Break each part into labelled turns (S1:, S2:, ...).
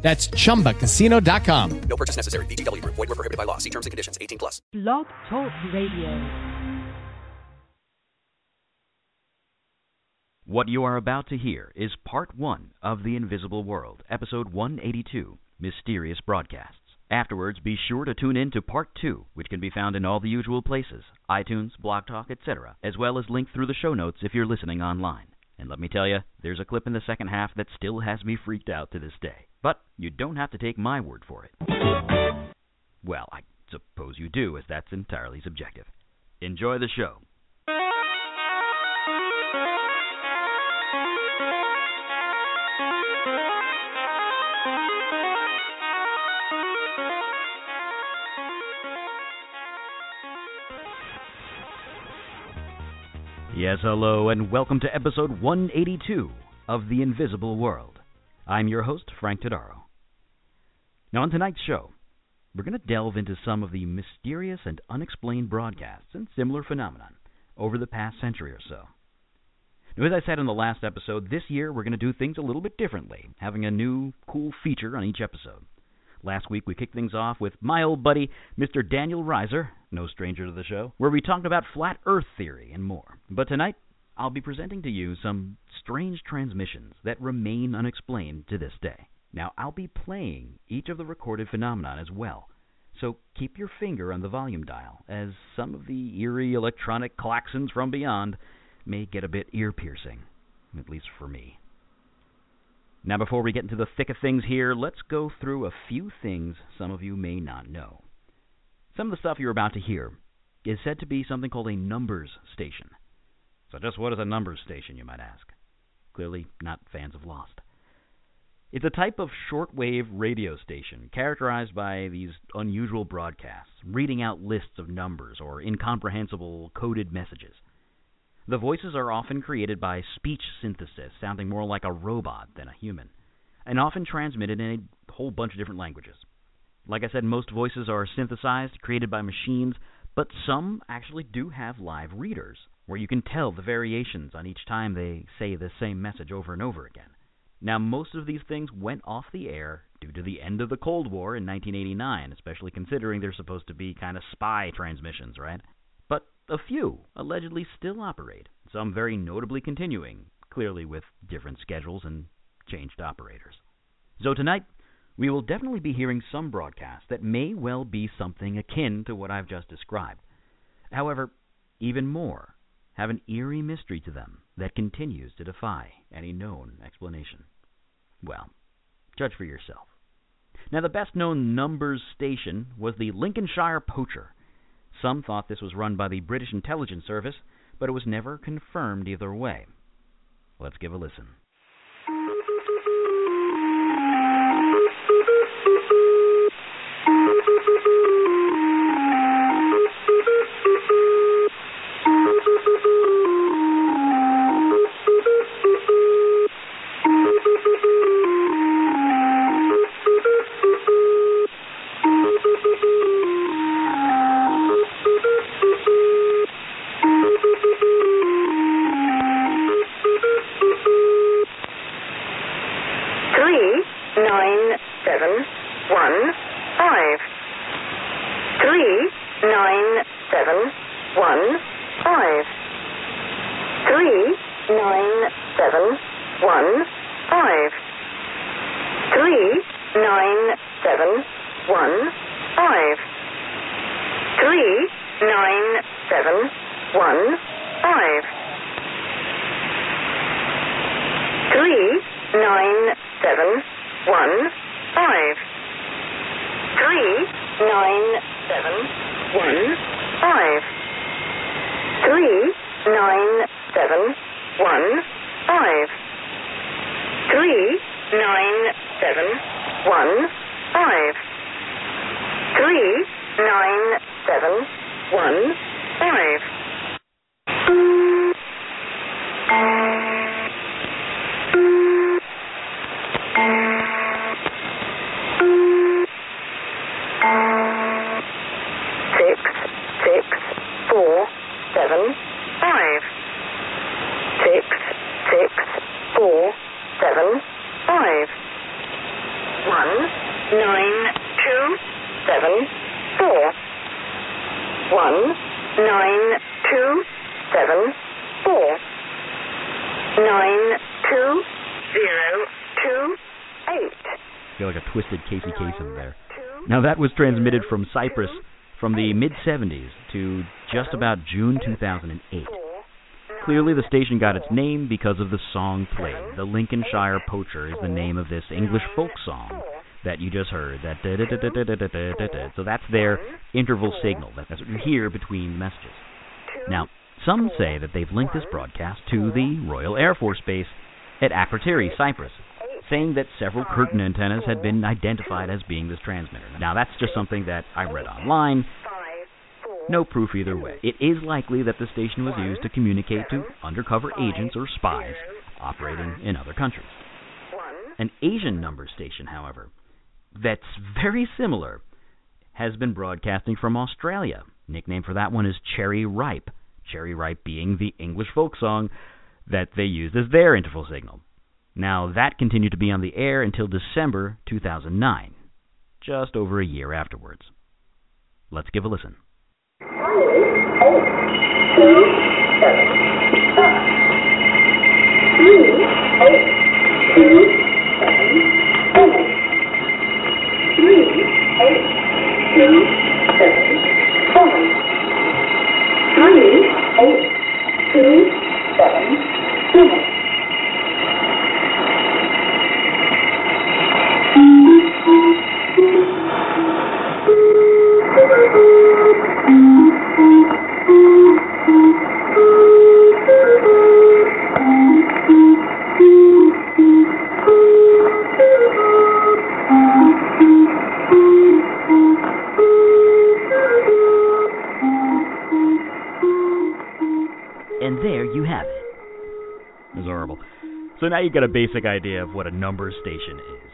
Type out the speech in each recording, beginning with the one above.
S1: That's chumbacasino.com.
S2: No purchase necessary. VGW Group. Void were prohibited by law. See terms and conditions. 18 plus.
S3: Blog Talk Radio.
S4: What you are about to hear is part one of The Invisible World, episode 182, Mysterious Broadcasts. Afterwards, be sure to tune in to part two, which can be found in all the usual places iTunes, Blog Talk, etc., as well as linked through the show notes if you're listening online. And let me tell you, there's a clip in the second half that still has me freaked out to this day. But you don't have to take my word for it. Well, I suppose you do, as that's entirely subjective. Enjoy the show. Yes, hello, and welcome to episode 182 of The Invisible World. I'm your host, Frank Todaro. Now, on tonight's show, we're going to delve into some of the mysterious and unexplained broadcasts and similar phenomenon over the past century or so. Now, as I said in the last episode, this year we're going to do things a little bit differently, having a new, cool feature on each episode. Last week we kicked things off with my old buddy, Mr. Daniel Reiser, no stranger to the show, where we talked about flat earth theory and more. But tonight, I'll be presenting to you some strange transmissions that remain unexplained to this day. Now, I'll be playing each of the recorded phenomenon as well, so keep your finger on the volume dial, as some of the eerie electronic claxons from beyond may get a bit ear piercing, at least for me. Now, before we get into the thick of things here, let's go through a few things some of you may not know. Some of the stuff you're about to hear is said to be something called a numbers station. So, just what is a numbers station, you might ask? Clearly, not fans of Lost. It's a type of shortwave radio station characterized by these unusual broadcasts, reading out lists of numbers or incomprehensible coded messages. The voices are often created by speech synthesis, sounding more like a robot than a human, and often transmitted in a whole bunch of different languages. Like I said, most voices are synthesized, created by machines, but some actually do have live readers, where you can tell the variations on each time they say the same message over and over again. Now, most of these things went off the air due to the end of the Cold War in 1989, especially considering they're supposed to be kind of spy transmissions, right? But a few allegedly still operate, some very notably continuing, clearly with different schedules and changed operators. So tonight, we will definitely be hearing some broadcasts that may well be something akin to what I've just described. However, even more have an eerie mystery to them that continues to defy any known explanation. Well, judge for yourself. Now, the best known numbers station was the Lincolnshire Poacher. Some thought this was run by the British Intelligence Service, but it was never confirmed either way. Let's give a listen.
S5: Seven one five three nine seven one five three nine seven one five three nine seven one five three nine seven one five three nine seven one five. Six six four seven five. Six six four seven five. One nine two seven four. One nine two seven four. Nine two zero two eight.
S4: feel like a twisted Casey Kasem there. Now that was transmitted from Cyprus from the mid 70s to just about June 2008. Clearly, the station got its name because of the song played. The Lincolnshire Poacher is the name of this English folk song that you just heard. That so that's their interval signal. That's what you hear between messages. Now, some say that they've linked this broadcast to the Royal Air Force Base at Akrotiri, Cyprus, saying that several curtain antennas had been identified as being this transmitter. Now, that's just something that I read online. No proof either way. It is likely that the station was used to communicate to undercover agents or spies operating in other countries. An Asian number station, however, that's very similar, has been broadcasting from Australia. Nickname for that one is Cherry Ripe. Cherry Ripe being the English folk song that they used as their interval signal. Now, that continued to be on the air until December 2009, just over a year afterwards. Let's give a listen. Brasil. Now you get a basic idea of what a number station is.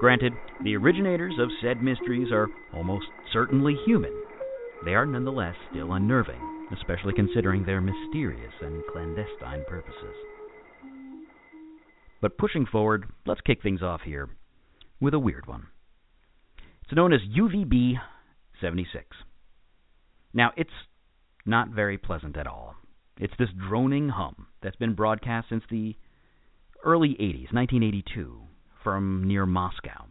S4: Granted, the originators of said mysteries are almost certainly human. They are nonetheless still unnerving, especially considering their mysterious and clandestine purposes. But pushing forward, let's kick things off here with a weird one. It's known as UVB 76. Now, it's not very pleasant at all. It's this droning hum that's been broadcast since the early 80s, 1982, from near Moscow.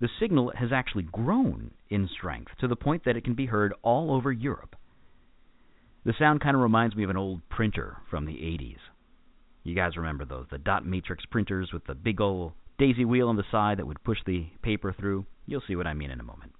S4: The signal has actually grown in strength to the point that it can be heard all over Europe. The sound kind of reminds me of an old printer from the 80s. You guys remember those, the dot matrix printers with the big old daisy wheel on the side that would push the paper through? You'll see what I mean in a moment.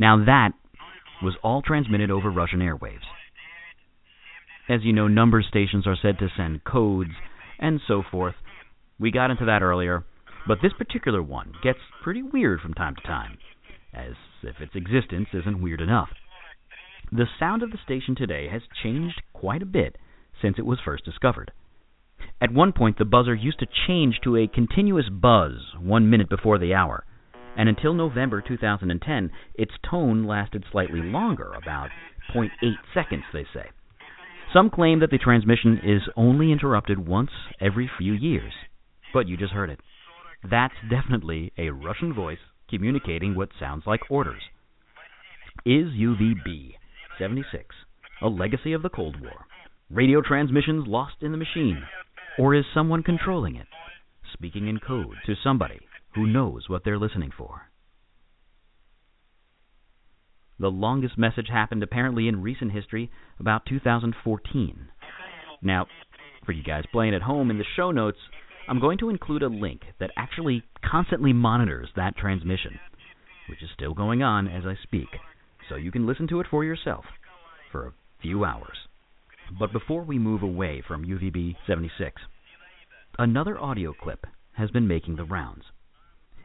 S4: Now that was all transmitted over Russian airwaves. As you know, number stations are said to send codes and so forth. We got into that earlier, but this particular one gets pretty weird from time to time, as if its existence isn't weird enough. The sound of the station today has changed quite a bit since it was first discovered. At one point, the buzzer used to change to a continuous buzz one minute before the hour, and until November 2010, its tone lasted slightly longer, about 0.8 seconds, they say. Some claim that the transmission is only interrupted once every few years, but you just heard it. That's definitely a Russian voice communicating what sounds like orders. Is UVB 76 a legacy of the Cold War? Radio transmissions lost in the machine? Or is someone controlling it, speaking in code to somebody who knows what they're listening for? The longest message happened apparently in recent history, about 2014. Now, for you guys playing at home in the show notes, I'm going to include a link that actually constantly monitors that transmission, which is still going on as I speak, so you can listen to it for yourself for a few hours. But before we move away from UVB 76, another audio clip has been making the rounds.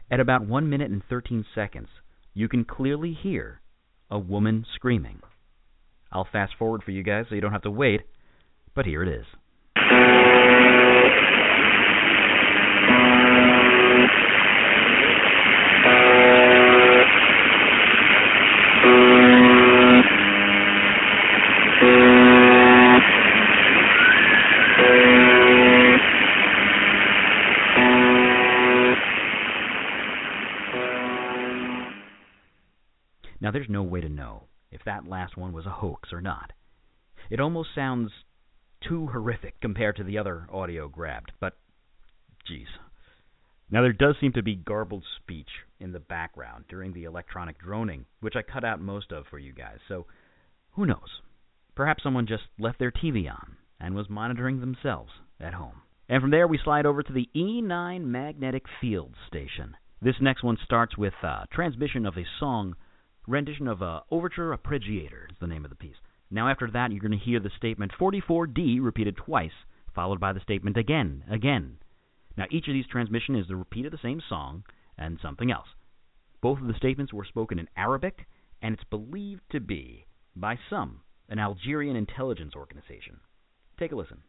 S4: At about 1 minute and 13 seconds, you can clearly hear a woman screaming. I'll fast forward for you guys so you don't have to wait, but here it is. Last one was a hoax or not. It almost sounds too horrific compared to the other audio grabbed, but geez. Now, there does seem to be garbled speech in the background during the electronic droning, which I cut out most of for you guys, so who knows? Perhaps someone just left their TV on and was monitoring themselves at home. And from there, we slide over to the E9 Magnetic Field Station. This next one starts with uh, transmission of a song rendition of uh, Overture Appreciator is the name of the piece. Now, after that, you're going to hear the statement 44D repeated twice, followed by the statement again, again. Now, each of these transmissions is the repeat of the same song and something else. Both of the statements were spoken in Arabic, and it's believed to be, by some, an Algerian intelligence organization. Take a listen.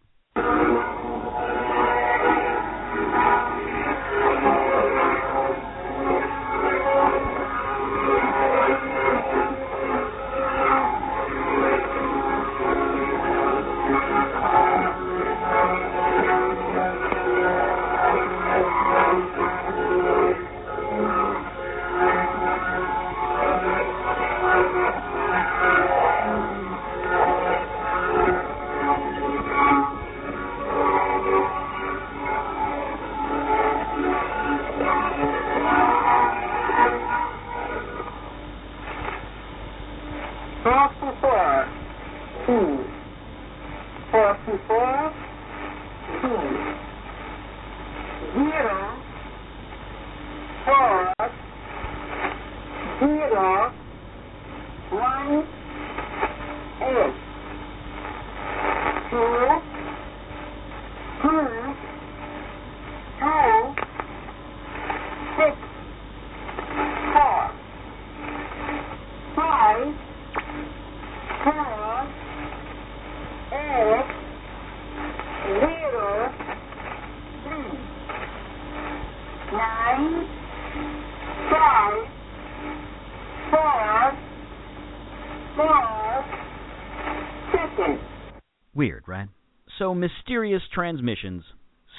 S4: So, mysterious transmissions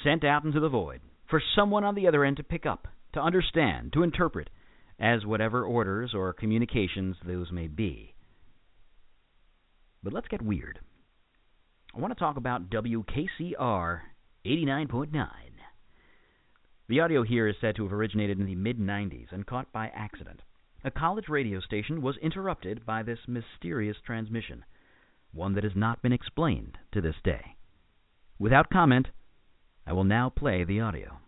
S4: sent out into the void for someone on the other end to pick up, to understand, to interpret, as whatever orders or communications those may be. But let's get weird. I want to talk about WKCR 89.9. The audio here is said to have originated in the mid 90s and caught by accident. A college radio station was interrupted by this mysterious transmission, one that has not been explained to this day. Without comment, I will now play the audio.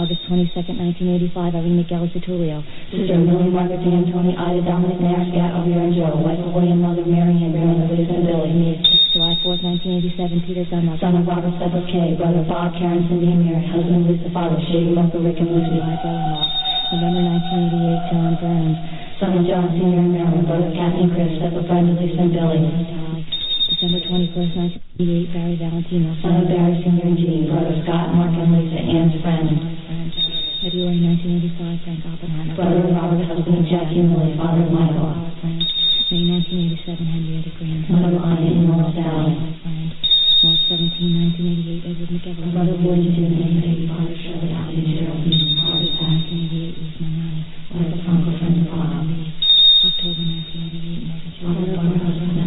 S6: August 22nd, 1985, Irene McGillis Tulio. Sister Millie Margaret D'Antoni, Ida Dominic Narscat, Elvira and Joe. Wife of William, Mother Mary, and grandmother Lisa and Billy. Me. July 4th, 1987, Peter Dunlop. Son of Robert Sedgwick K. Brother Bob, Karen, Cindy, and Mary. Husband Lisa, father Shady, Uncle Rick, and Lucy. My brother-in-law. November 1988, John Brown. Son of John Sr. and Marilyn. Brother Kathy and Chris. Step friend Lisa and Billy. December 21st, 1988, Barry Valentino. Son of Barry Sr. and Jean. Brother Scott, Mark, and Lisa, Ann's friend. February 1985, Frank Oppenheimer. Brother Robert, husband of Jackie and Lily, father of Michael. May 1987, Henrietta Graham. Mother of Anya and North Valley. March 17, 1988, Edward McEvan. Brother of William Jr. 1988, father Shirley, Allie, and Geraldine. Father of 1988, Ruth Manani. Wife of Uncle, friend of Bob. October 1988, Morgan Barbara, husband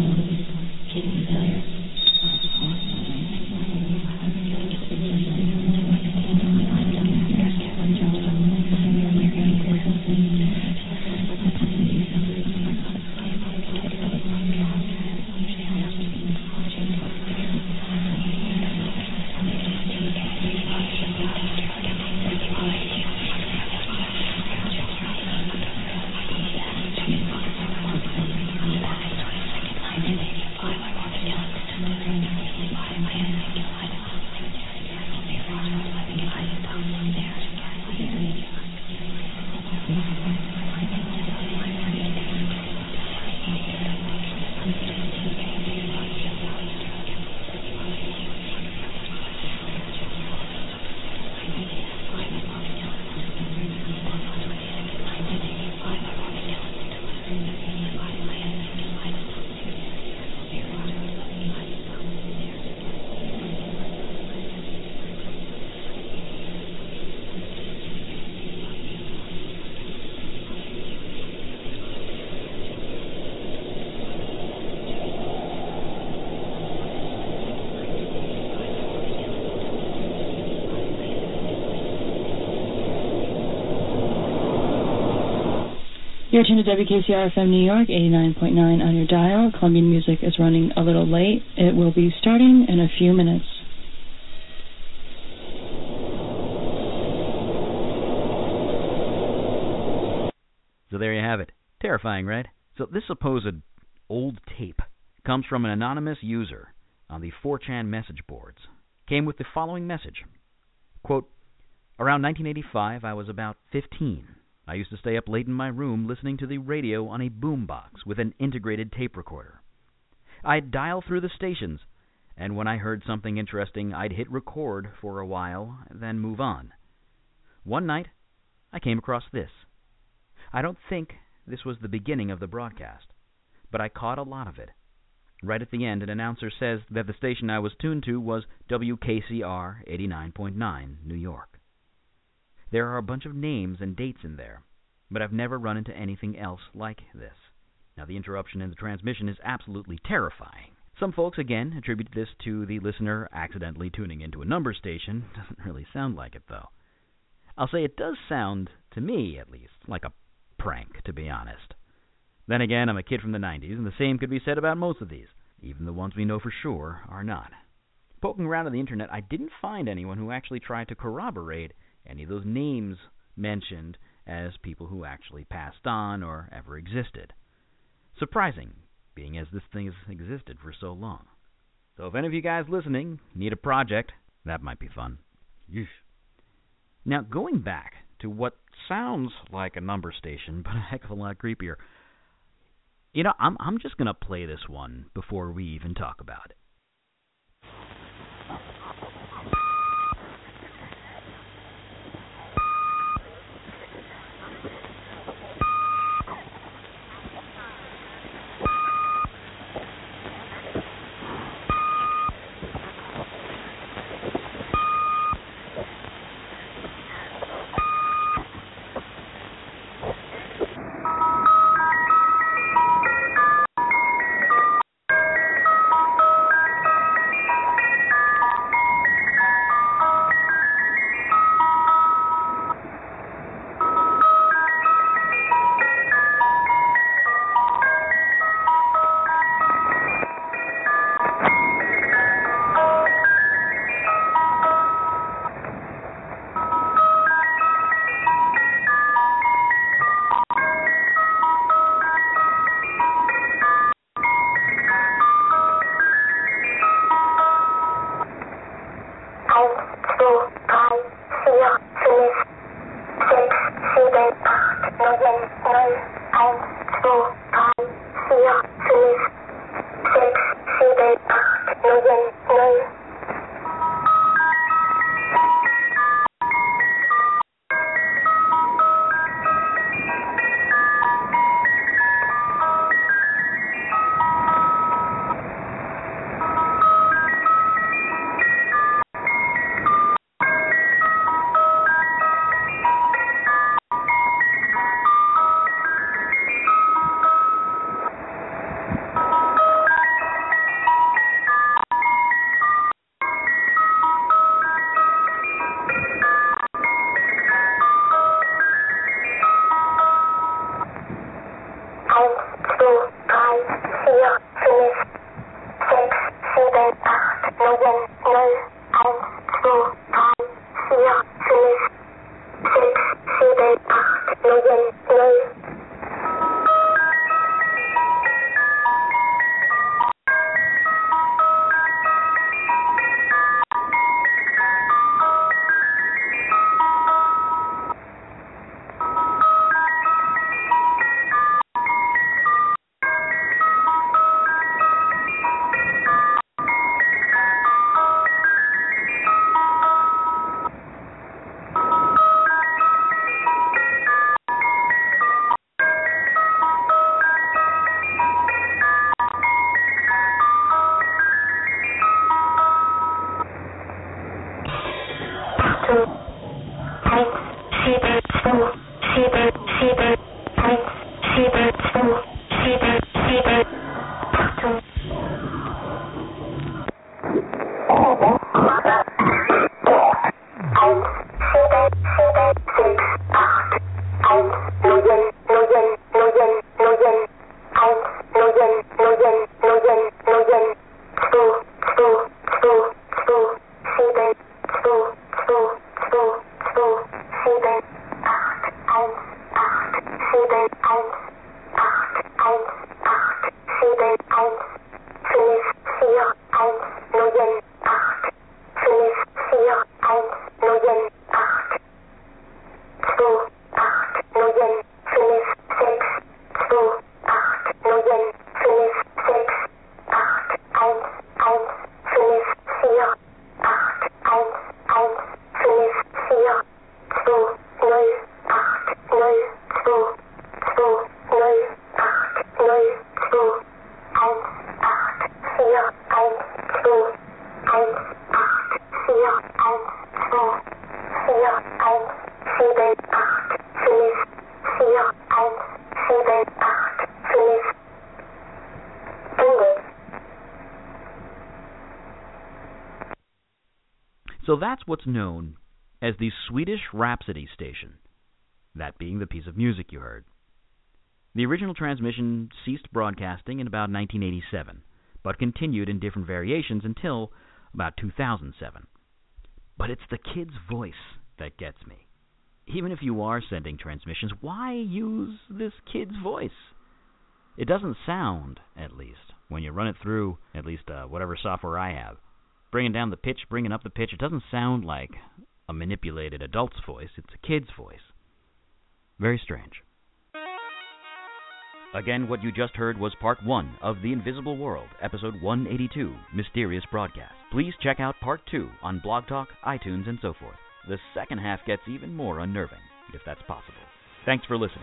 S7: You're tuned to WKCR FM New York, 89.9 on your dial. Colombian music is running a little late. It will be starting in a few minutes.
S4: So there you have it. Terrifying, right? So this supposed old tape comes from an anonymous user on the 4chan message boards. Came with the following message. Quote, Around 1985, I was about 15. I used to stay up late in my room listening to the radio on a boombox with an integrated tape recorder. I'd dial through the stations, and when I heard something interesting, I'd hit record for a while, then move on. One night, I came across this. I don't think this was the beginning of the broadcast, but I caught a lot of it. Right at the end, an announcer says that the station I was tuned to was WKCR 89.9, New York. There are a bunch of names and dates in there, but I've never run into anything else like this. Now, the interruption in the transmission is absolutely terrifying. Some folks, again, attribute this to the listener accidentally tuning into a number station. Doesn't really sound like it, though. I'll say it does sound, to me at least, like a prank, to be honest. Then again, I'm a kid from the 90s, and the same could be said about most of these, even the ones we know for sure are not. Poking around on the internet, I didn't find anyone who actually tried to corroborate any of those names mentioned as people who actually passed on or ever existed. Surprising, being as this thing has existed for so long. So if any of you guys listening need a project, that might be fun. Yeesh. Now, going back to what sounds like a number station, but a heck of a lot creepier. You know, I'm I'm just gonna play this one before we even talk about it.
S5: Thank
S4: So that's what's known as the Swedish Rhapsody Station, that being the piece of music you heard. The original transmission ceased broadcasting in about 1987, but continued in different variations until about 2007. But it's the kid's voice that gets me. Even if you are sending transmissions, why use this kid's voice? It doesn't sound, at least, when you run it through, at least uh, whatever software I have. Bringing down the pitch, bringing up the pitch, it doesn't sound like a manipulated adult's voice. It's a kid's voice. Very strange. Again, what you just heard was part one of The Invisible World, episode 182, Mysterious Broadcast. Please check out part two on Blog Talk, iTunes, and so forth. The second half gets even more unnerving, if that's possible. Thanks for listening.